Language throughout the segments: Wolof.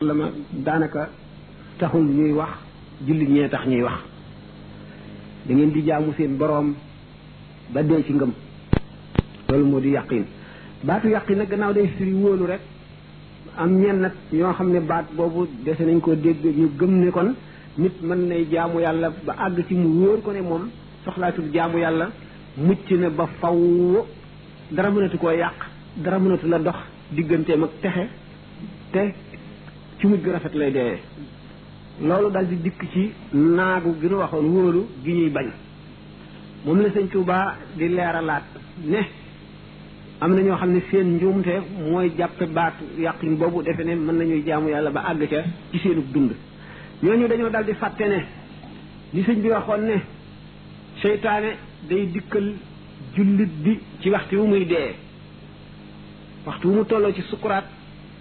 lama daanaka taxul ñuy wax jullit ñee tax ñuy wax da ngeen di jaamu seen boroom ba dee ci ngëm loolu moo di yàqin baatu yàqin nag gannaaw day firi wóolu rek am ñenn nag ñoo xam ne baat boobu dese nañ koo dégg ñu gëm ne kon nit mën nay jaamu yàlla ba àgg ci mu wóor ko ne moom soxlaatul jaamu yàlla mucc na ba faw dara mënatu koo yàq dara mënatu la dox digganteem ak texe te ci mujj gu rafet lay deewee loolu dal di dikk ci naagu gi nu waxoon wóolu gi ñuy bañ moom la sëñ Tuubaa di leeralaat ne am na ñoo xam ne seen njuumte mooy jàppe baatu yàqin boobu defe ne mën nañuy jaamu yàlla ba àgg ca ci seenu dund ñooñu dañoo dal di fàtte ne li sëñ bi waxoon ne seytaane day dikkal jullit bi ci waxtu wu muy dee waxtu wu mu tolloo ci sukuraat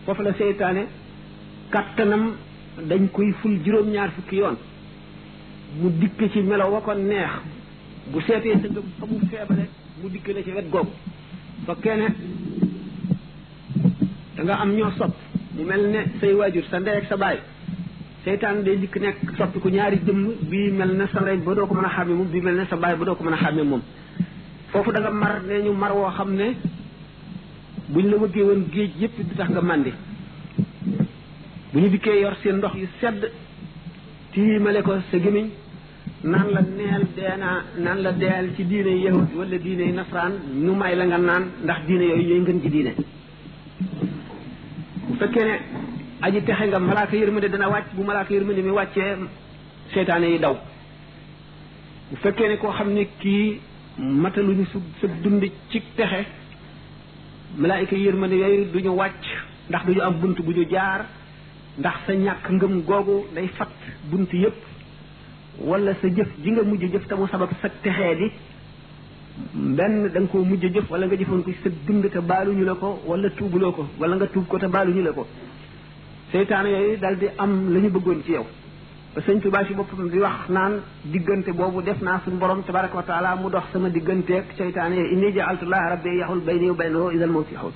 foofu la seytaane kattanam dañ koy ful juróom-ñaar fukki yoon mu dikk ci melo wa ko neex bu seetee sa ngëm fa mu feebale mu dikk la ci wet googu fekkee ne da am ñoo sopp mu mel ne say waajur sa ndey ak sa baay seytaan day dikk nekk soppi ku ñaari jëmm bii mel na sa ndey ba doo ko mën a xàmme moom bii mel na sa baay ba doo ko mën a xàmme moom foofu da nga mar nee ñu mar woo xam ne buñ la wëggee woon géej yépp du tax nga màndi bu ñu dikkee yor seen ndox yu sedd tiimale ko sa gémmiñ naan la neel deena naan la deel ci diine yahud wala diine nasraan ñu may la nga naan ndax diine yooyu ñooy ngën ci diine bu fekkee ne aji texe nga malaaka yërmande dana wàcc bu malaaka yërmande mi wàccee seytaane yi daw bu fekkee ne koo xam ne kii mataluñu su sa dund ci texe malaayika yërmande yooyu duñu wàcc ndax duñu am bunt bu ñu jaar ndax sa ñàkk ngëm googu day fat bunt yépp wala sa jëf ji nga mujj jëf te mu sabab sa texee di benn da nga koo mujj jëf wala nga jëfoon ko ci sa dund te baaluñu la ko wala tuubuloo ko wala nga tuub ko te baaluñu la ko seytaane yooyu daal di am la ñu bëggoon ci yow ba sëñ Tuubaa ci boppam di wax naan diggante boobu def naa suñu borom tabaraka wa taala mu dox sama digganteeg seytaane yi inni jaaltullah rabbi yaxul bayni wa baynahu isal mawti yaxul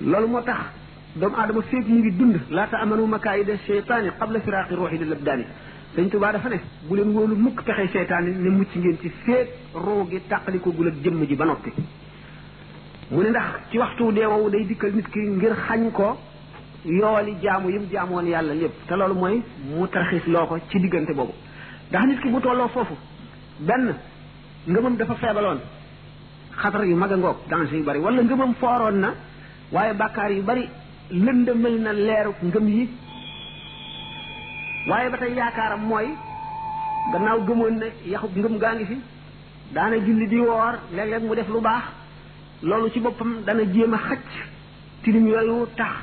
loolu moo tax doomu aadama féeg mu ngi dund laata amanu makaayida seytaani qabla firaaqi ruuxi lil abdaani sëñ Tuubaa dafa ne bu leen wóolu mukk pexe seytaane ne mucc ngeen ci féeg roo gi tàqaliko gul ak jëmm ji ba noppi mu ne ndax ci waxtu dee woowu day dikkal nit ki ngir xañ ko yooli jaamu yim jaamoon yàlla lépp te loolu mooy mu tarxiis loo ko ci diggante boobu ndax nit ki bu tolloo foofu benn ngëmam dafa feebaloon xatar yu mag a ngoog danger yu bari wala ngëmam fooroon na waaye bàkkaar yu bari lëndëmal na leeru ngëm yi waaye ba tey yaakaaram mooy gannaaw gëmoon ne yaxu ngëm gaa ngi fi daana julli di woor léeg-léeg mu def lu baax loolu ci boppam dana jéem a xëcc tilim yooyu tax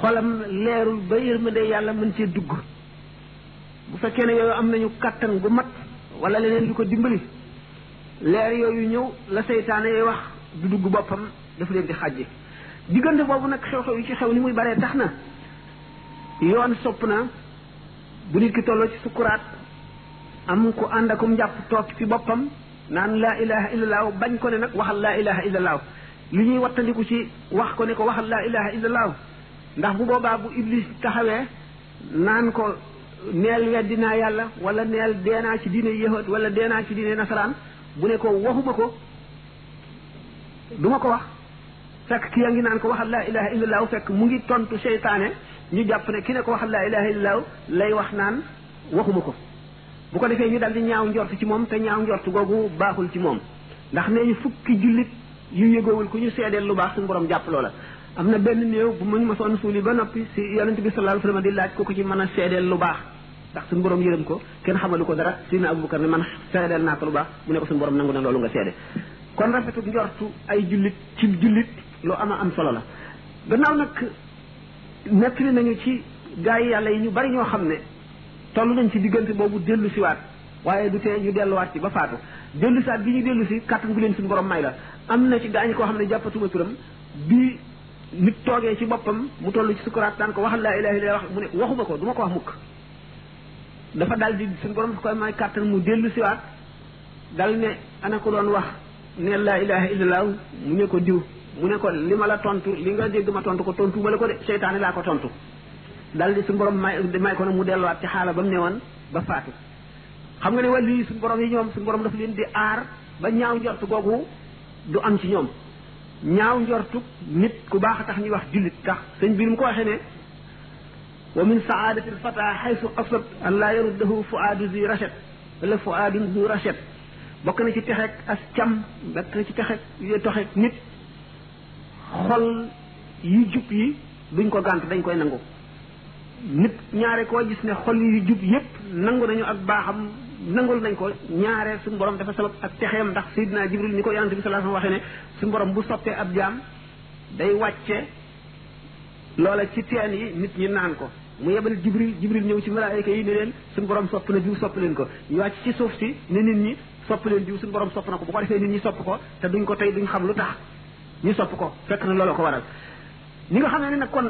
xolam leerul ba yërmande yàlla mën cee dugg bu fekkee ne yooyu am nañu kàttan gu mat wala leneen lu ko dimbali leer yooyu ñëw la seytaane yi wax du dugg boppam dafa leen di xàjji diggante boobu nag xew-xew yi ci xew ni muy baree tax na yoon sopp na bu nit ki tolloo ci sukuraat am ku ànd akum njàpp toog ci boppam naan laa ilaha illallah bañ ko ne nag waxal laa ilaha illallah li ñuy wattandiku ci wax ko ne ko waxal laa ilaha illallah ndax bu boobaa bu iblis taxawee naan ko neel weddi naa yàlla wala neel deenaa ci diine yahud wala deenaa ci diine nasaraan bu ne ko waxuma ko du ma ko wax fekk ki yaa ngi naan ko waxal laa ilaha illallah fekk mu ngi tontu seytaane ñu jàpp ne ki ne ko waxal laa ilaha illallah lay wax naan waxuma ko bu ko defee ñu dal di ñaaw njort ci moom te ñaaw njort googu baaxul ci moom ndax nee ñu fukki jullit yu yëgoowul ku ñu seedeel lu baax suñu borom jàpp loola am na benn néew bu muñ mosoon suuli ba noppi si yonent bi sallallahu alayhi wasallam di laaj ko ko ci mën a seedeel lu baax ndax suñu borom yërëm ko kenn xamalu ko dara si na abubakar ne man seedeel naa ko lu baax mu ne ko suñu borom nangu na loolu nga seede kon rafetu njortu ay jullit ci jullit loo ama am solo la gannaaw nag nettali nañu ci gaa yi yàlla yi ñu bari ñoo xam ne toll nañ ci diggante boobu dellu siwaat waaye du tee ñu delluwaat ci ba faatu dellu siwaat bi ñu dellu si kàttan gu leen suñu borom may la am na ci gaañ koo xam ne jàppatuma turam bi nit toogee ci boppam mu toll ci sukuraat daan ko waxal laa ilaaha illa wax mu ne waxuma ko du ma ko wax mukk dafa dal di suñu borom koy may kàttan mu dellu siwaat dal ne ana ko doon wax ne laa ilaaha illallah mu ne ko diw mu ne ko li ma la tontu li nga dégg ma tontu ko tontu ma la ko de seytaane laa ko tontu dal di suñu borom may may ko nag mu delluwaat ci xaala ba mu ne woon ba faatu xam nga ne wàllu yi suñu borom yi ñoom suñu borom daf leen di aar ba ñaaw njort googu du am ci ñoom ñaaw njortu nit ku baax a tax ñuy wax jullit tax sëñ bi mu ko waxee ne wa min saadati lfata xaysu qasad an laa yaruddahu fuaadu zi rachet wala fuaadun zi rachet bokk na ci texeeg as cam bokk na ci texeeg toxeeg nit xol yu jub yi duñ ko gànt dañ koy nangu nit ñaare koo gis ne xol yu jub yépp nangu nañu ak baaxam nangul nañ ko ñaare suñu borom dafa sabab ak texeem ndax Seydina Jibril ni ko yonante bi sallallahu alayhi wasallam waxee ne suñu borom bu soppee ab jaam day wàcce loola ci teen yi nit ñi naan ko mu yebal jibril jibril ñëw ci malaayika yi ne leen suñu borom sopp na jiw sopp leen ko ñu wàcc ci suuf si ne nit ñi sopp leen diw suñu borom sopp na ko bu ko defee nit ñi sopp ko te duñ ko tey duñ xam lu tax ñu sopp ko fekk na loolu ko waral ñi nga xamee ne nag kon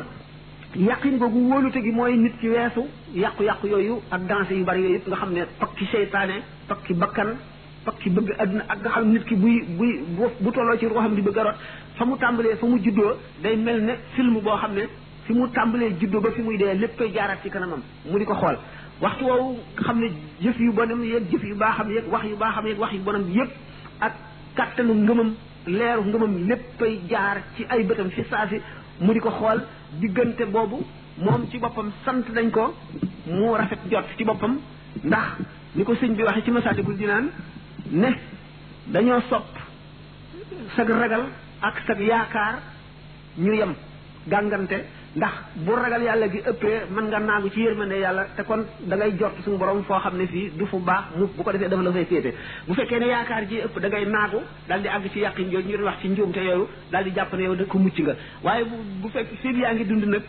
yàqin googu wóolute gi mooy nit ci weesu yàqu-yàqu yooyu ak danse yu bari yooyu yëpp nga xam ne pakki seytaane pakki bakkan pakki bëgg àdduna ak nga xam nit ki buy buy bu tolloo ci ruuxam di bëgg a rot fa mu tàmbalee fa mu juddoo day mel ne film boo xam ne fi mu tàmbalee juddoo ba fi muy dee lépp koy jaaraat ci kanamam mu di ko xool waxtu woowu xam ne jëf yu bonam yeeg jëf yu baaxam yeeg wax yu baaxam yeeg wax yu bonam yépp ak kattanu ngëmam leeru ngëmam léppay jaar ci ay bëtam fi saa si mu di ko xool diggante boobu moom ci boppam sant nañ ko mu rafet jot ci boppam ndax ni ko sëñ bi waxee ci masaalikul dinaan ne dañoo sopp sag ragal ak sag yaakaar ñu yem gàngante ndax bu ragal yàlla gi ëppee mën nga naagu ci yërmande yàlla te kon da ngay jot suñu borom foo xam ne fii du fu baax mu bu ko defee dafa la fay féete bu fekkee ne yaakaar ji ëpp da ngay naagu daal di àgg ci yàqin jooju ñu doon wax ci njuumte yooyu daal di jàpp ne yow da ko mucc nga waaye bu bu fekk fii yaa ngi dund nag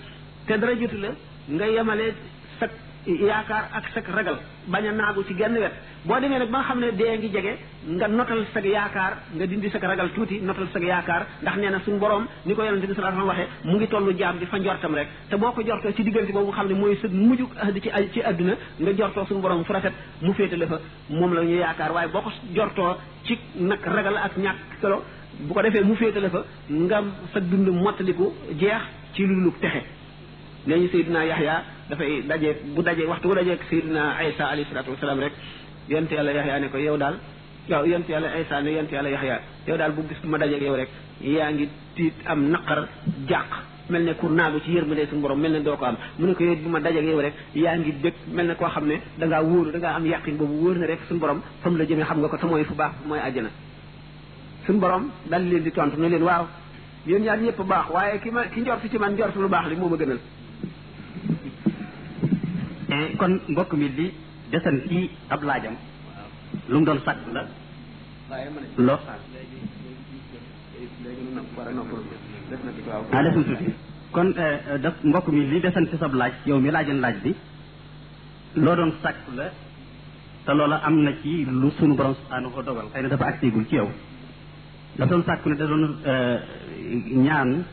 te dara jotu la nga yemale sa yaakaar ak sa ragal bañ a naagu ci genn wet boo demee nag ba nga xam ne dee ngi jege nga notal sag yaakaar nga dindi sag ragal tuuti notal sag yaakaar ndax nee na suñu borom ni ko yonente bi sallallahu alayhi wasallam waxee mu ngi tollu jaam bi fa njortam rek te boo ko jortoo ci diggante boobu nga xam ne mooy sag mujjug ahdi ci ci àdduna nga jortoo suñu borom fu rafet mu féetale fa moom la ñu yaakaar waaye boo ko jortoo ci nag ragal ak ñàkk solo bu ko defee mu féetale fa nga sag dund mottaliku jeex ci lu lu texe nee ñu Seydina Yaxya dafay daje bu daje waxtu bu dajeeg Seydina Isa alayhi salaatu wasalaam rek yonent yàlla Yaxya ne ko yow daal waaw yonent yàlla Isa ne yonent yàlla Yaxya yow daal bu gis bu ma dajeeg yow rek yaa ngi tiit am naqar jàq mel ne ku naagu ci yërmande suñu borom mel ne doo ko am mu ne ko yow bu ma dajeeg yow rek yaa ngi dëkk mel ne koo xam ne da ngaa wóoru da ngaa am yàqin boobu wóor na rek suñu borom fam la jëmee xam nga ko te mooy fu baax mooy àjjana suñu borom dal leen di tontu ne leen waaw yéen ñaar ñëpp baax waaye ki ma ki njort ci man njort lu baax li moo ma gënal eh, kon mbokk mi li desan ci ab laajam lu mu doon sàkk la loo ah desul tuuti kon eh, eh, daf mbokk mi li desan ci sab laaj yow mi laajan laaj bi loo doon sàkk la te loola am na ci lu sunu borom subhanahu wa dogal xëy na dafa agsigul ci yow da doon sàkku ne da doon ñaan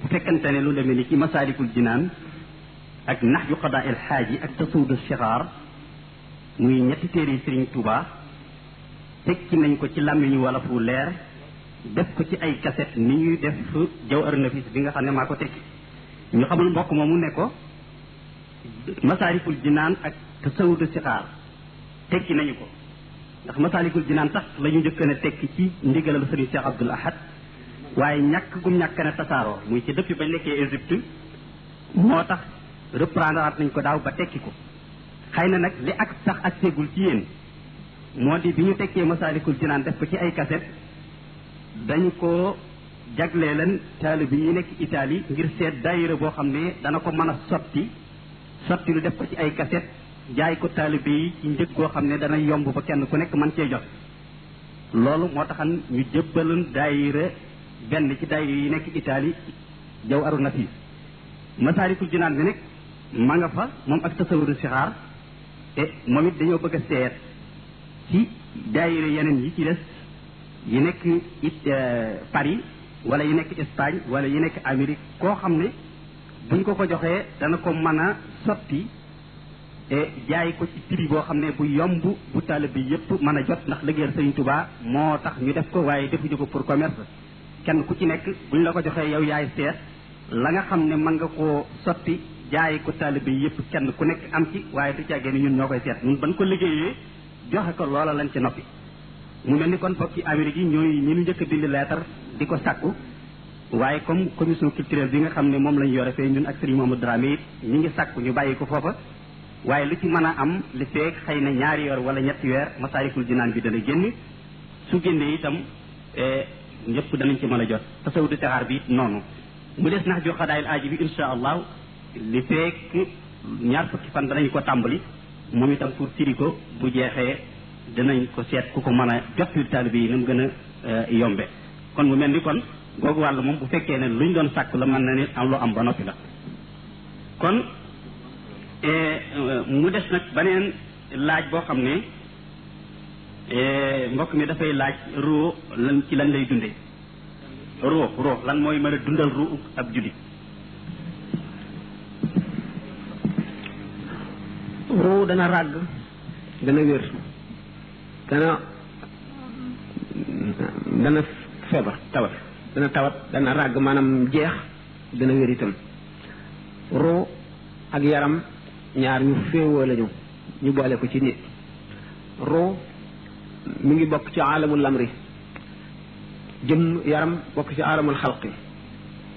bu fekkante ne lu demee ni ci masaalikul jinaan ak nax ju xadaa el xaaj yi ak tasuudu sixaar muy ñetti téere yi Sëriñ Tuubaa tekki nañ ko ci làmmiñu wala fu leer def ko ci ay kaset ni ñuy def jawhar nafis bi nga xam ne maa ko tekki ñu xamal mbokk moomu ne ko masaalikul jinaan ak tasuudu sixaar tekki nañu ko ndax masaalikul jinaan sax la ñu njëkk a tekki ci ndigalal sëriñ Cheikh Abdoul Ahad waaye ñàkk gum ñàkk na tasaaroo muy ci depuis bañ nekkee Égypte moo tax reprendre at nañ ko daaw ba tekki ko xëy na nag li ak sax ak seegul ci yéen moo di bi ñu tekkee masaalikul jinaan def ko ci ay kaset dañu ko jaglee leen taalibe yi nekk Italie ngir seet daayira boo xam ne dana ko mën a sotti sotti lu def ko ci ay kaset jaay ko taalibe yi ci njëg goo xam ne dana yomb ba kenn ku nekk mën cee jot loolu moo taxan ñu jëbbaloon daayira benn ci daayira yi nekk Italie jaw aru nafis masaalikul jinaan bi nag ma nga fa moom ak tasawuru sixaar te moom it dañoo bëgg a seet ci daayira yeneen yi ci des yi nekk it Paris wala yi nekk Espagne wala yi nekk Amérique koo xam ne buñ ko ko joxee dana ko mën a sotti jaay ko ci prix boo xam ne bu yomb bu taalibe bi yépp mën a jot ndax liggéeyal Sëriñ Tuubaa moo tax ñu def ko waaye defuñu ko pour commerce kenn ku ci nekk buñ la ko joxee yow yaay seet la nga xam ne mën nga koo sotti jaay ko taalibe bi yépp kenn ku nekk am ci waaye du càggee ni ñun ñoo koy seet ñun ban ko liggéeyee joxe ko loola lañ ci noppi mu mel ni kon bokki Amérique yi ñooy ñi ñu njëkk a bind leetar di ko sàkku waaye comme commission culturelle bi nga xam ne moom lañ yore fee ñun ak Serigne Mamadou Dramé it ñu ngi sàkku ñu bàyyi ko foofa waaye lu ci mën a am li feeg xëy na ñaari weer wala ñetti weer Masaalikul Jinaan bi dana génn su génnee itam eh, ñëpp danañ ci mën a jot tasawu di taxaar bi it noonu mu des nax ju xadaayil aaji bi insha allah li feeg ñaar fukki fan danañ ko tàmbali moom itam pour tiri ko bu jeexee danañ ko seet ku ko mën a jot yu taalibe yi na mu gën a eh, yombe kon mu mel ni kon googu wàll moom bu fekkee ne luñ doon sàkk la mën na ne am lu am ba noppi la kon mu des nag beneen laaj boo xam ne mbokk mi dafay laaj ruu lan ci lan lay dunde ruu ruu lan mooy mën a dundal ruu ab jullit ruu dana ràgg dana wér dana dana feebar tawat dana tawat dana ràgg maanaam jeex dana wér itam ruu ak yaram ñaar ñu féewoo lañu ñu boole ko ci nit ruu mu ngi bokk ci alamul lamri jëm yaram bokk ci alamul xalqi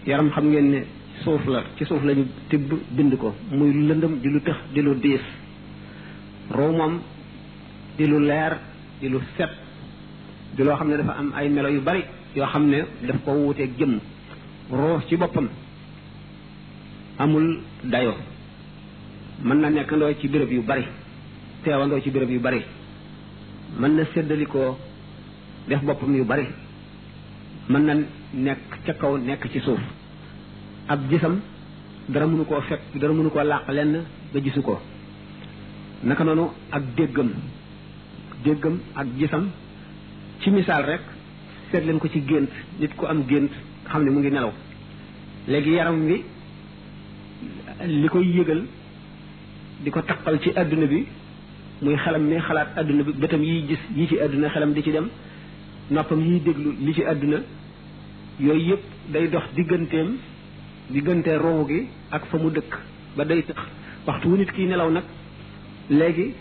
yaram xam ngeen ne suuf la ci suuf lañu tibb bind ko muy lëndëm di lu tëx di lu diis ruu moom di lu leer di lu set di loo xam ne dafa am ay melo yu bari yoo xam ne daf ko wuuteeg jëmm ruux ci boppam amul dayo mën na nekkandoo ci béréb yu bari teewandoo ci béréb yu bari mën na séddalikoo def boppam yu bari mën na nekk ca kaw nekk ci suuf ab gisam dara mënu koo fekk dara mënu koo làq lenn ba gisu ko naka noonu ak déggam déggam ak gisam ci misaal rek seet leen ko ci gént nit ku am gént nga xam ne mu ngi nelaw léegi yaram wi li koy yëgal di ko taqal ci àdduna bi muy xelam mi xalaat àdduna bi bëtam yiy gis yi ci àdduna xelam di ci dem noppam yiy déglu li ci àdduna yooyu yëpp day dox digganteem diggante roow gi ak fa mu dëkk ba day tëx waxtu wu nit kiy nelaw nag léegi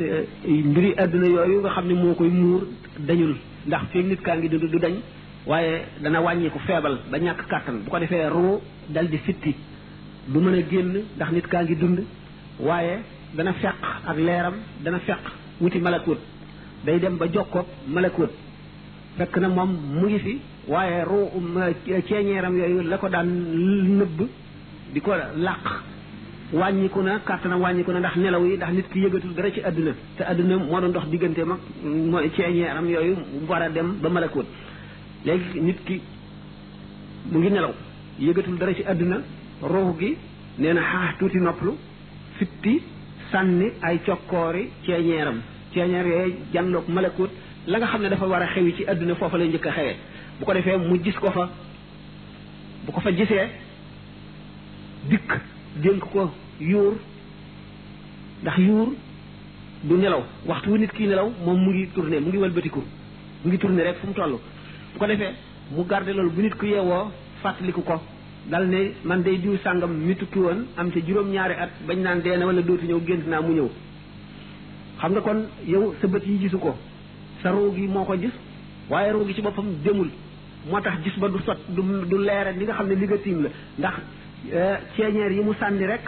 eh, mbiri àdduna yooyu nga xam ne moo koy muur dañul ndax fii nit kaa ngi dund du dañ waaye dana wàññiku feebal ba ñàkk kàttan bu ko defee ruu dal di fitti du mën a génn ndax nit kaa ngi dund waaye dana feq ak leeram dana feq wuti malakut day dem ba jokkoog malakut fekk na moom mu ngi fi waaye ruu ceeñeeram yooyu la ko daan nëbb di ko làq wàññiku na kàttanam wàññiku na ndax nelaw yi ndax nit ki yëgatul dara ci àdduna te àdduna moo doon dox diggante mag mooy ceeñeeram yooyu war a dem ba malakut léegi nit ki mu ngi nelaw yëgatul dara ci àdduna ruux gi nee na xaax tuuti nopplu fitti sànni ay cokkoori ceeñeeram ceeñeer yooyu jànloog malakut la nga xam ne dafa war a xewi ci àdduna foofa lay njëkk a xewee bu ko defee mu gis ko fa bu ko fa gisee dikk dénk ko yuur ndax yuur du nelaw waxtu wu nit kii nelaw moom mu ngi tourné mu ngi walbatiku mu ngi tourné rek fu mu toll bu ko defee mu garde loolu bu nit ku yeewoo fàttaliku ko dal ne man day diw sàngam mi tukki woon am te juróom-ñaari at bañ naan dee na wala dootu ñëw gént naa mu ñëw xam nga kon yow sa bët yi gisu ko sa ruu gi moo ko gis waaye ruu gi ci boppam demul moo tax gis ba du sot du du leere li nga xam ne li nga tiim la ndax euh, ceeñeer yi mu sànni rek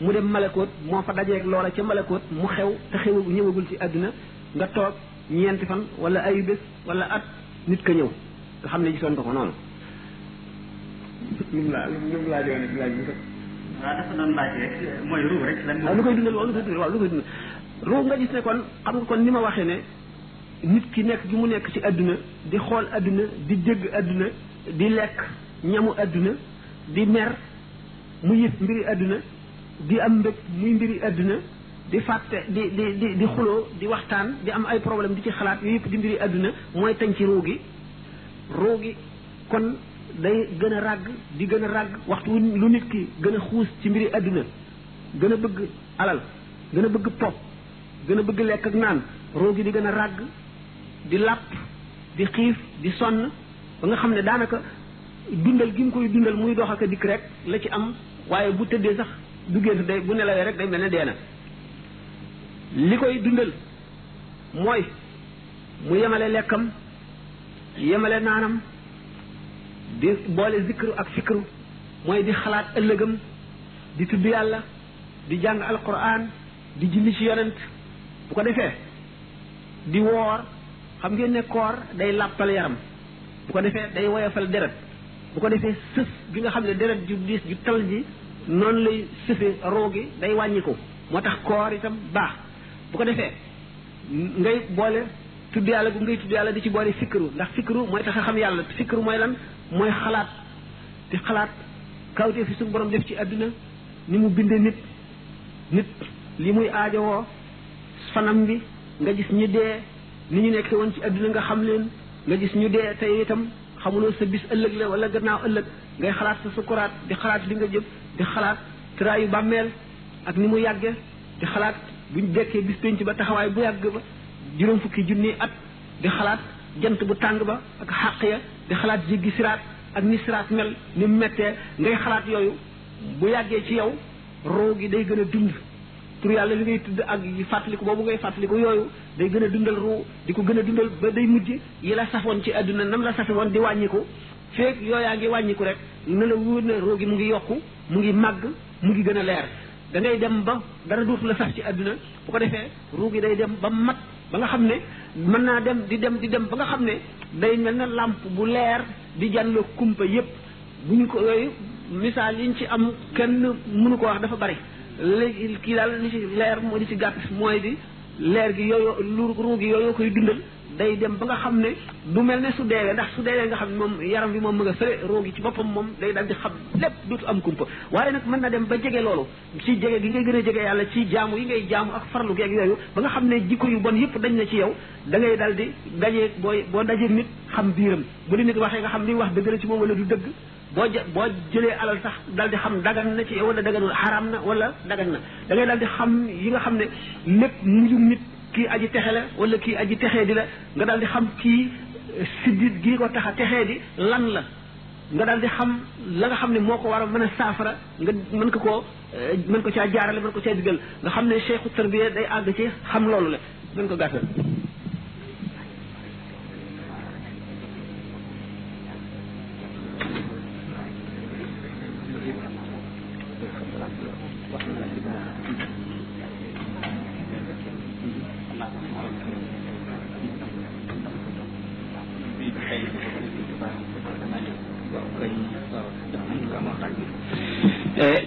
mu dem malakoot moo fa dajeeg loola ca malakoot mu xew te xew ñëwagul ci àdduna nga toog ñeenti fan wala ayu bés wala at nit ka ñëw nga xam ne gisoon nga ko noonu. lim laa lim laa joxe laaj bi kat. waaw dafa doon laaj rek mooy ruu rek. lan lu koy dundal waaw lu koy dundal waaw lu koy dundal ruu nga gis ne kon xam nga kon ni ma waxee ne. nit ki nekk gi mu nekk ci àdduna di xool àdduna di dégg àdduna di lekk ñamu àdduna di mer mu yëg mbiri àdduna di am mbëg muy mbiri àdduna di fàtte di di di di xuloo di waxtaan di am ay problème di ci xalaat yooyu yëpp di mbiri àdduna mooy tañ ci ruu gi ruu gi kon day gën a ràgg di gën a ràgg waxtu lu nit ki gën a xuus ci mbiri àdduna gën a bëgg alal gën a bëgg pop gën a bëgg lekk ak naan roo gi di gën a ràgg di làpp di xiif di sonn ba nga xam ne daanaka dundal gi mu koy dundal muy dox ak a dikk rek la ci am waaye bu tëddee sax du gént day bu nelawee rek day mel ne dee na li koy dundal mooy mu yemale lekkam yemale naanam di boole zikru ak fikru mooy di xalaat ëllëgam di tudd yàlla di jàng alquran di julli ci yonent bu ko defee di woor xam ngeen ne koor day làppal yaram bu ko defee day woyofal deret bu ko defee sëf gi nga xam ne deret ju diis ju tal ji noonu lay sëfe roo gi day wàññi ko moo tax koor itam baax bu ko defee ngay boole tudd yàlla gu ngay tudd yàlla di ci boole fikru ndax fikru mooy tax a xam yàlla fikru mooy lan mooy xalaat di xalaat kawtee fi suñu borom def ci àdduna ni mu bindee nit nit li muy aajowoo fanam bi nga gis ñu dee ni ñu nekk woon ci adduna nga xam leen nga gis ñu dee te itam xamuloo sa bis ëllëg la wala gannaaw ëllëg ngay xalaat sa sukuraat di xalaat li nga jëm di xalaat tëraayu bàmmeel ak ni mu yàgge di xalaat buñ dekkee bis penc ba taxawaay bu yàgg ba juróom fukki junni at di xalaat jant bu tàng ba ak xàq ya di xalaat jéggi siraat ak ni siraat mel ni mu mettee ngay xalaat yooyu bu yàggee ci yow roo gi day gën a dund tur yàlla li ngay tudd ak fàttaliku boobu ngay fàttaliku yooyu day gën a dundal ruu di ko gën a dundal ba day mujj yi la safoon ci àdduna nam la safe woon di wàññiku feeg yooyaa ngi wàññiku rek na la wóor ne roo gi mu ngi yokku mu ngi màgg mu ngi gën a leer da ngay dem ba dara dootu la sax ci àdduna bu ko defee ruu gi day dem ba mat ba nga xam ne mën naa dem di dem di dem ba nga xam ne day mel na làmp bu leer di jànloo kumpa yépp bu ñu ko yooyu misaal yi ñu ci am kenn mënu ko wax dafa bari léegi kii daal li ci leer moo di ci gàtt mooy di leer gi yooyu lu ruu gi yooyu koy dundal day dem ba nga xam ne du mel ne su deewee ndax su deewee nga xam ne moom yaram bi moom mu nga fële ruu gi ci boppam moom day daal di xam lépp dootu am kumpa waaye nag mën na dem ba jege loolu ci jege gi ngay gën a jege yàlla ci jaamu yi ngay jaamu ak farlu gi ak yooyu ba nga xam ne jikko yu bon yëpp dañ na ci yow da ngay dal di dajee booy boo dajee nit xam biiram bu li nit waxee nga xam li wax dëgg la ci moom wala du dëgg boo jë boo jëlee alal sax dal di xam dagan na ci wala daganul xaraam na wala dagan na da ngay dal di xam yi nga xam ne lépp mujum nit kii aji texe la wala kii aji texee di la nga dal di xam kii siddit gii ko tax a texee di lan la nga dal di xam la nga xam ne moo ko war a mën a saafara nga mën ko koo eh, mën ko caa jaarale mën ko caa digal nga xam ne cheikhu tarbiya day àgg ci xam loolu la mën ko gàttal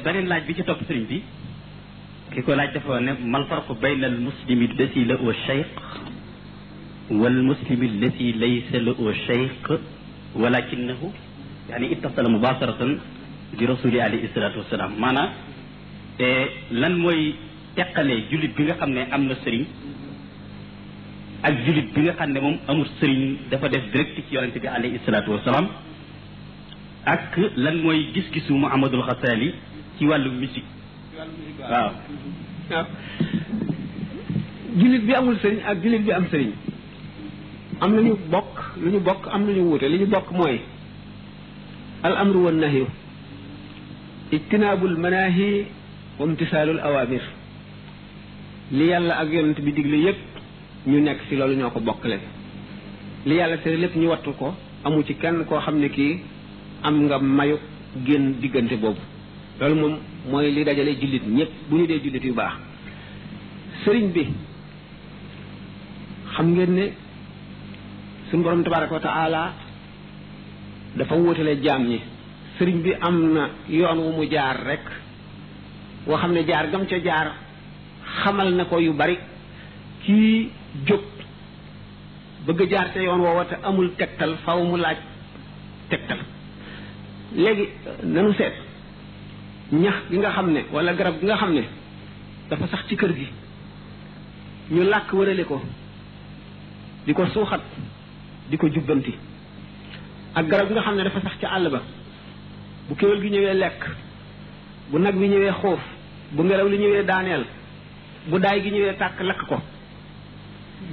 beneen laaj bi ci topp sëriñ bi ki ko laaj dafa ne mal farqu bayna al muslimi lesi la oo cheikh wal muslimi lesi laysa la oo cheikh walakinahu yani ittasala mubasharatan bi rasuli alayhi salatu wassalam maanaam lan mooy teqalee jullit bi nga xam ne am na sëriñ ak jullit bi nga xam ne moom amul sëriñ dafa def direct ci yonente bi alayhi salatu wassalam ak lan mooy gis-gisu Mouhamadul Xasaali ci wàllu musique waaw waaw jullit bi amul sëriñ ak jullit bi am sëriñ am nañu bokk lu ñu bokk am nañu wuute li ñu bokk mooy al amru wan nahyu ijtinaabul manaahi wa imtisaalul awaamir li yàlla ak yonent bi digle yépp ñu nekk si loolu ñoo ko bokkale li yàlla tere lépp ñu wattu ko amu ci kenn koo xam ne kii am nga mayu génn diggante boobu loolu moom mooy li dajale jullit ñëpp bu ñu dee jullit yu baax sëriñ bi xam ngeen ne suñu borom tabaraka wa taala dafa wóotale jaam ñi sëriñ bi am na yoon wu mu jaar rek woo xam ne jaar gam ca jaar xamal na ko yu bari kii jóg bëgg a jaar ca yoon woowa te amul tegtal faw mu laaj tegtal léegi nanu seet ñax gi nga xam ne wala garab gi nga xam ne dafa sax ci kër gi ñu làkk wërale ko di ko suuxat di ko jubbanti ak garab gi nga xam ne dafa sax ca àll ba bu kéwél gi ñëwee lekk bu nag bi ñëwee xoof bu ngelaw li ñëwee daaneel bu daay gi ñëwee tàkk lakk ko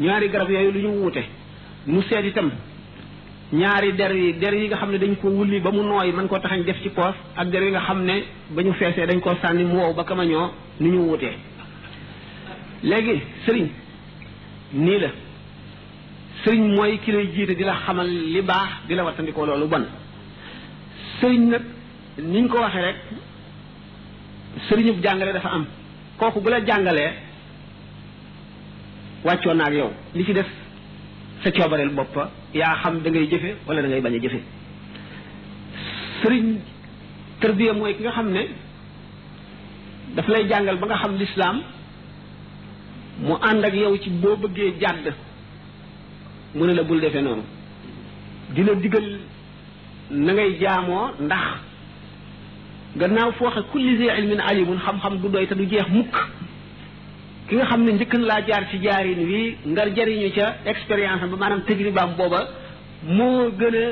ñaari garab yooyu lu ñu wuute mu seet itam ñaari der yi der yi nga xam ne dañ ko wulli ba mu nooy mën koo taxañ def ci poos ak der yi nga xam ne ba ñu feesee dañ koo sànni mu wow ba kamañoo ni ñu wuutee léegi sëriñ nii la sëriñ mooy ki lay jiite di la xamal li baax di la wattandikoo loolu bon sëriñ nag niñ ko waxee rek sëriñub jàngale dafa am kooku bu la jàngalee wàccoo naag yow li ci def sa coobareel boppa yaa xam da ngay jëfe wala da ngay bañ a jëfe sëriñ tërbiya mooy ki nga xam ne daf lay jàngal ba nga xam lislaam mu ànd ak yow ci boo bëggee jàdd mu ne la bul defee noonu dina digal na ngay jaamoo ndax gannaaw foo xam kulli zi ilmin alimun xam-xam du doy te du jeex mukk ki nga xam ne njëkk na laa jaar ci jaarin wi nga jariñu ca expérience am ba maanaam tajribaam booba moo gën a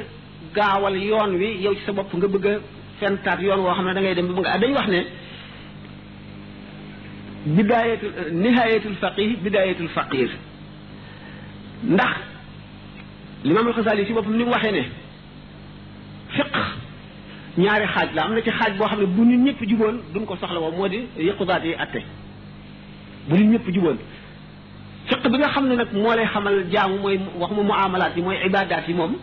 gaawal yoon wi yow ci sa bopp nga bëgg a fentaat yoon woo xam ne da ngay dem ba nga dañ wax ne bidaayatul nihayatul faqih bidaayatul faqir ndax limaam alxasaali ci boppam ni mu waxee ne fiq ñaari xaaj la am na ci xaaj boo xam ne bu nit ñëpp juboon duñ ko soxla woo moo di yëqudaat yi atte bu nit ñëpp juboon fiq bi nga xam ne nag moo lay xamal jaamu mooy wax mu muamalaat yi mooy ibadaat yi moom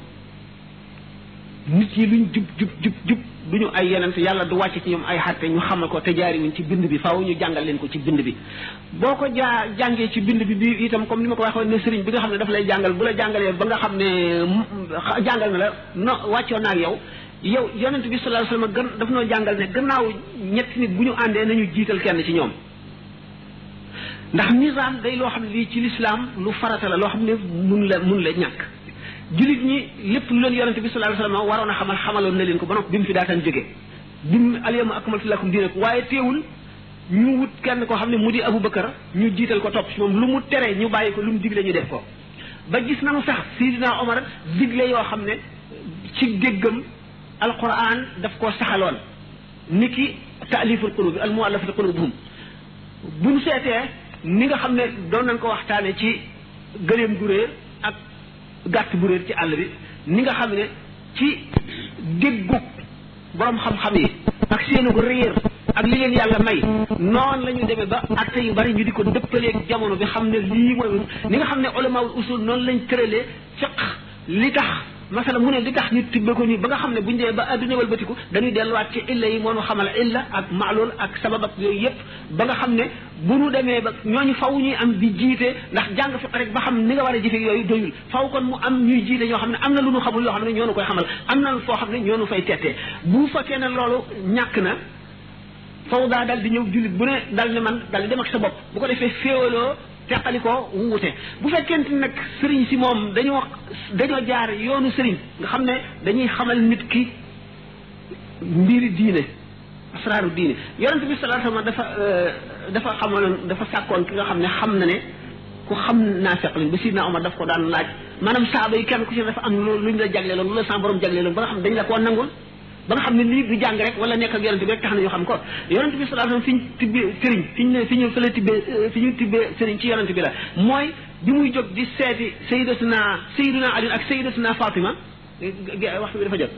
nit yi luñ jub jub jub jub du ñu ay yeneen yàlla du wàcc ci ñoom ay xatte ñu xamal ko te jaari wuñ ci bind bi faaw ñu jàngal leen ko ci bind bi boo ko jaa jàngee ci bind bi bii itam comme ni ma ko waxoon ne sëriñ bi nga xam ne daf lay jàngal bu la jàngalee ba nga xam ne jàngal na la no wàccoo naag yow yow yonent bi sallallahu alayhi wasallam gan daf noo jàngal ne gannaaw ñetti nit bu ñu àndee nañu jiital kenn ci ñoom ndax nizaam day loo xam ne lii ci lislaam lu farata la loo xam ne mun la mun la ñàkk jullit ñi lépp lu leen yonent bi sallallahu alayhi wasallam waroon a xamal xamaloon na leen ko ba noppi bi mu fi daataan jógee bi mu alyawma akmaltu lakum diinakum waaye teewul ñu wut kenn koo xam ne mu di Abu Bakar ñu jiital ko topp ci moom lu mu tere ñu bàyyi ko lu mu digle ñu def ko ba gis nañu sax Sidina Omar digle yoo xam ne ci déggam alquran daf koo saxaloon ni ki taaliful qulubi al muallafati qulubuhum bu ñu seetee ni nga xam ne doon nañ ko waxtaane ci gëléem gu réer ak gàtt bu réer ci àll bi ni nga xam ne ci déggug borom xam-xam yi ak seenu ko réer ak li leen yàlla may noonu la ñu demee ba atte yu bari ñu di ko dëppaleeg jamono bi xam ne lii mooy ni nga xam ne ulamaul usul noonu lañ tëralee fiq li tax masala mu ne li tax ñu tibbe ko nii ba nga xam ne buñ dee ba adduna walbatiku dañuy delluwaat ci illa yi moo nu xamal illa ak maalul ak sabab ak yooyu yëpp ba nga xam ne bu nu demee ba ñooñu faw ñuy am di jiite ndax jàng fiq rek ba xam ni nga war a jëfe yooyu doyul faw kon mu am ñuy jiite ñoo xam ne am na lu nu xamul yoo xam ne ñoo nu koy xamal am na foo xam ne ñoo nu fay tettee bu fekkee ne loolu ñàkk na faw daa dal di ñëw jullit bu ne dal ne man dal di dem ak sa bopp bu ko defee féewaloo teqali ko wuute bu fekkente nag sëriñ si moom dañoo dañoo jaar yoonu sëriñ nga xam ne dañuy xamal nit ki mbiri diine asraaru diine yonente bi sallallahu alayhi wasallam dafa euh, dafa xamaloon dafa sàkkoon ki nga xam ne xam na ne ku xam naafeq lañ ba sidna Omar daf ko daan laaj maanaam saaba yi kenn ku ci dafa am lu luñ la jagleeloon lu la sa borom jagleeloon ba nga xam dañ la koo nangul ba nga xam ne lii du jàng rek wala nekk ak yonente bi rek tax na ñu xam ko yonente bi sallallahu alayhi wasallam fi ñu tibbee sëriñ fi ñu ne fi ñu fële tibbee euh, fi ñu tibbee sëriñ ci yonente bi la mooy bi muy jóg di seeti sayyidatuna sayyiduna Ali ak sayyidatuna Fatima wax bi dafa jot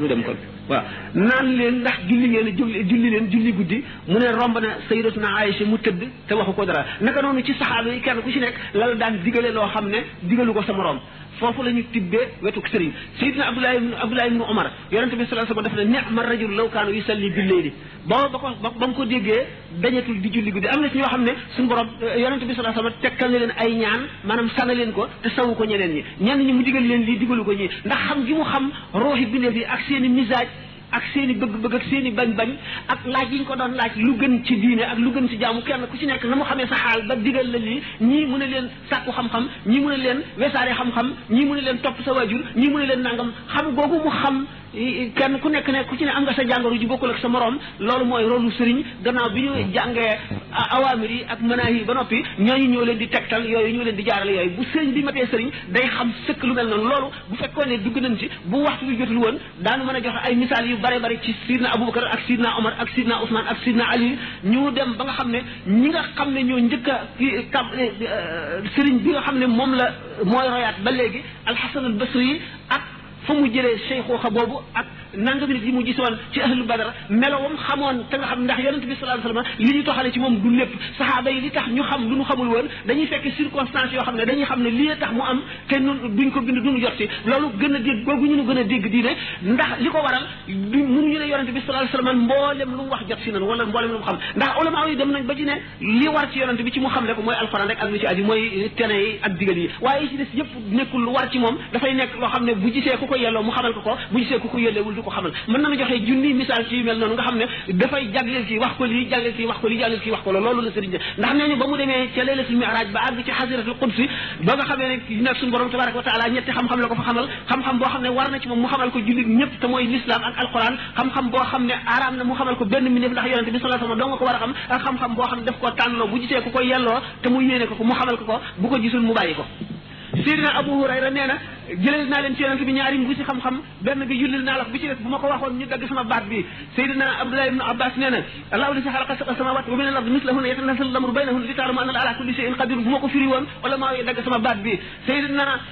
ñu dem kon waaw naan leen ndax julli ngeen julli julli leen julli guddi mu ne romb na sayyidatuna Aïcha mu tëdd te waxu ko dara naka noonu ci saxaaba yi kenn ku ci nekk lal daan digale loo xam ne digalu ko sa morom foofu la ñu tibbee wetuk sëriñ sayidna abdoulahi ibnu abdoulahi ibnu omar yonente bi sallallahu alayhi wasallam daf ne ni'ma rajul law kaanu yusalli bil layli ba ba ko ba mu ko déggee dañatul di julli guddi am na ci ñoo xam ne suñu borom euh, yonente bi sallallahu alayhi wasallam tekkal na leen ay ñaan maanaam sana leen ko te sawu ko ñeneen ñi ñenn ñi mu digal leen lii digalu ko ñi ndax xam gi mu xam rooxi bindeef yi ak seen i misaaj ak seen i bëgg-bëgg ak seen i bañ-bañ ak laaj yi ñu ko doon laaj lu gën ci diine ak lu gën ci jaamu kenn ku ci nekk na mu xamee sa xaal ba digal la lii ñii mu ne leen sàkku xam-xam ñii mu ne leen wesaare xam-xam ñii mu ne leen topp sa waajur ñii mu ne leen nangam xam googu mu xam kenn ku nekk ne ku ci ne am nga sa jàngoro ju bokkul ak sa moroom loolu mooy rolu sëriñ gannaaw bi ñu jàngee awaamir yi ak manaahi yi ba noppi ñooñu ñoo leen di tegtal yooyu ñoo leen di jaarale yooyu bu sëriñ bi matee sëriñ day xam sëkk lu mel noonu loolu bu fekkoon ne dugg nañ ci bu waxtu bi jotul woon daanu mën a joxe ay misaal yu bare bare ci sidna aboubacar ak sidna omar ak sidna ousmane ak sidna ali ñu dem ba nga xam ne ñi nga xam ne ñoo njëkk a kam eh, eh, sëriñ bi nga xam ne moom la mooy royaat ba léegi alxasan al basri yi ak fa mu jëlee seyxooxa boobu ak nangam nit yi mu gisoon ci ahlu badar melowam xamoon te nga xam ndax yonent bi sallallahu alayhi wasallam li ñu toxale ci moom du lépp saxaaba yi li tax ñu xam lu ñu xamul woon dañuy fekk circonstance yoo xam ne dañuy xam ne lii tax mu am te nun duñ ko bind duñu jot ci loolu gën a dégg googu ñu nu gën a dégg diine ndax li ko waral du mënuñu ne yonent bi sallallahu alayhi wasallam mboolem lu mu wax jot si nan wala mboolem lu mu xam ndax ulama yi dem nañ ba ci ne li war ci yonent bi ci mu xam ne ko mooy alxuraan rek ak lu ci aju mooy tere yi ak digal yi waaye ci des yëpp nekkul lu war ci moom dafay nekk loo xam ne bu gisee ku ko yelloo mu xamal ko ko bu gisee ku ko yelleewul du ko xamal mën nañu joxe junni misaal ci yu mel noonu nga xam ne dafay jagleel kii wax ko lii jagleel kii wax ko lii jagleel kii wax ko la loolu la sëriñ ndax nee ñu ba mu demee ca laylatul mi'raaj ba àgg ci xasiratul qudsi ba nga xamee ne nag suñu borom tabaraka wa taala ñetti xam-xam la ko fa xamal xam-xam boo xam ne war na ci moom mu xamal ko jullit ñëpp te mooy l'islam ak alxuraan xam-xam boo xam ne araam na mu xamal ko benn mindeef ndax yonente bi sallallahu alayhi wasallam doo nga ko war a xam ak xam-xam boo xam ne daf koo tànnoo bu gisee ku ko yelloo te mu yéene ko ko mu xamal ko ko bu ko gisul mu bàyyi ko Seydina Abu Hurayra nee na jëlal naa leen ci yonente bi ñaari mbuusi xam-xam benn bi yullil naa la bi ci des bu ma ko waxoon ñu dagg sama baat bi Seydina Abdullah ibn Abbas nee na allahu lasi xalaqa sab'a samawati wa min al-ardi mislahunna yatanazzalu al-amru baynahunna li ta'lamu anna ala kulli shay'in qadir bu ma ko firi woon wala maa dagg sama baat bi Seydina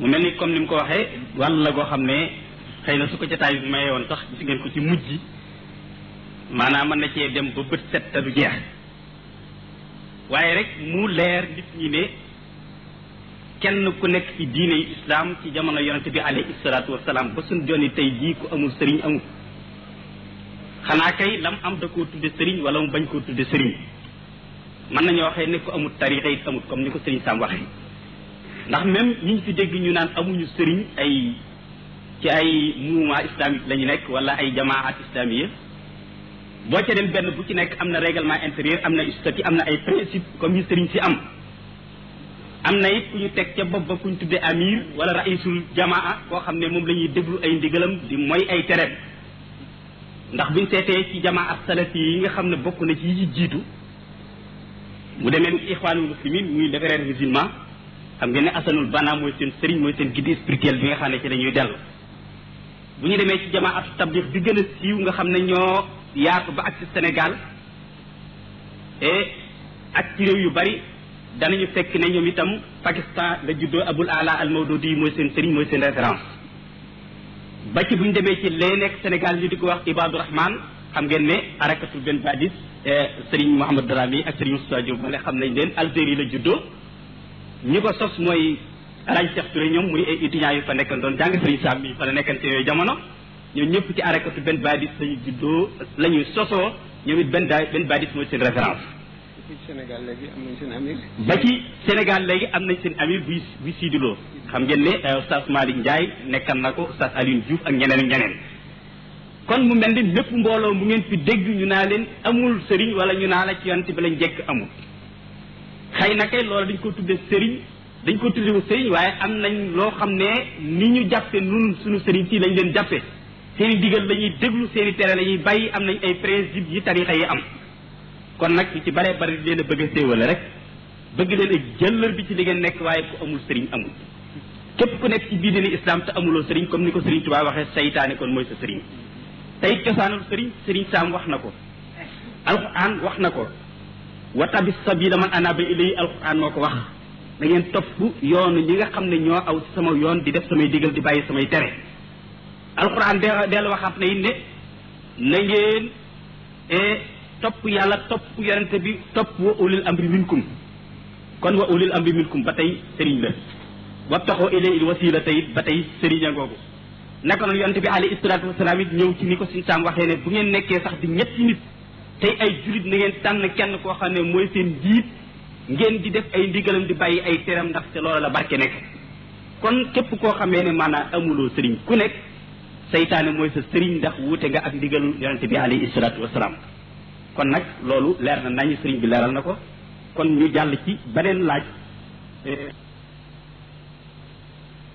mu mel ni comme ni mu ko waxee wàll la goo xam ne xëy na su ko jotaay bi maye woon sax gis ngeen ko ci mujj maanaam mën na cee dem ba bët set te du jeex waaye rek mu leer nit ñi ne kenn ku nekk ci diine yi islaam ci jamono yonente bi alayhi salaatu wasalaam ba suñ joni tey jii ku amul sëriñ amul xanaa kay lam am da koo tudde sëriñ wala mu bañ koo tudde sëriñ mën nañoo waxee ne ko amul tarixa it amul comme ni ko sëriñ Sam waxee ndax même ñi ñu fi dégg ñu naan amuñu sëriñ ay ci ay mouvement islamique la ñu nekk wala ay jamaat islamiya boo ca dem benn bu ci nekk am na règlement intérieur am na statut am na ay principe comme yu sëriñ si am am na it ku ñu teg ca bopp ba ku ñu tuddee amir wala raisul jamaa koo xam ne moom la ñuy déglu ay ndigalam di mooy ay tereem ndax buñ seetee ci jamaa ak salafi yi nga xam ne bokk na ci yi jiitu mu demee ni ixwaanul muslimin muy les frères musulmans xam ngeen ne asanul bana mooy seen sëriñ mooy seen guide spirituel bi nga xam ne ci la ñuy dellu bu ñu demee ci jamaa ak tablix bi gën a siiw nga xam ne ñoo yaatu ba ak ci Sénégal et ak ci réew yu bari danañu fekk ne ñoom itam Pakistan la juddoo Abul Ala al Mawdudi mooy seen sëriñ mooy seen référence ba ci bu ñu demee ci lee nekk Sénégal ñu di ko wax Ibadu Rahman xam ngeen ne arakatul benn badis Serigne Mouhamed Darami ak Serigne Moussa Diop ma ne xam nañ leen Algérie la juddoo ñi ko sos mooy Alaaji Cheikh Touré ñoom muy ay étudiants yu fa nekkan doon jàng Serigne Sam bi fa la nekkan ci yooyu jamono ñoom ñëpp ci arakatul benn badis lañu juddoo la ñu sosoo ñoom it benn benn badis mooy seen référence Sénégal léegi am nañ seen amir. ba ci Sénégal léegi am nañ seen amir buy buy siidiloo xam ngeen ne euh, Oustaz Malick Ndiaye nekkan na ko Oustaz Alioune Diouf ak ñeneen ak ñeneen kon mu mel ni mépp mbooloo mu ngeen fi dégg ñu naa leen amul sëriñ wala ñu naa la ci yonent bi lañ jekk amul xëy na kay loolu dañ ko tudde sëriñ dañ ko tudde sëriñ waaye am nañ loo xam ne ni ñu jàppe nun suñu sëriñ si lañ leen jàppe seen i digal la ñuy déglu seen i tere la ñuy bàyyi am nañ ay principe yi tarixa yi am kon nag ñu ci bare bari leen a bëgg a séewale rek bëgg leen a jëllër bi ci li ngeen nekk waaye ku amul sëriñ amul képp ku nekk ci biir dina islam te amuloo sëriñ comme ni ko sëriñ Tuubaa waxee saytaane kon mooy sa sëriñ tey cosaanul sëriñ sëriñ saam wax na ko alquran wax na ko wa tabi sabila man anaba ilay alquran moo ko wax da ngeen topp yoonu ñi nga xam ne ñoo aw ci sama yoon di def samay digal di bàyyi samay tere alquran de dellu waxaat na it ne na ngeen et topp yàlla topp yonente bi topp wa ulil amri minkum kon wa ulil amri minkum ba tey sëriñ la wa taxoo ilayil wasila tey ba tey sëriñ a ngoogu naka noonu yonente bi alayhi salaatu wasalaam it ñëw ci ni ko suñu saam waxee ne bu ngeen nekkee sax di ñetti nit tey ay julit na ngeen tànn kenn koo xam ne mooy seen jiit ngeen di def ay ndigalam di bàyyi ay teram ndax te loola la barke nekk kon képp koo xamee ne maanaam amuloo sëriñ ku nekk seytaane mooy sa sëriñ ndax wuute nga ak ndigalu yonente bi alayhi salaatu wasalaam kon nag loolu leer na nañu sëriñ bi leeral na ko kon ñu jàll ci beneen laaj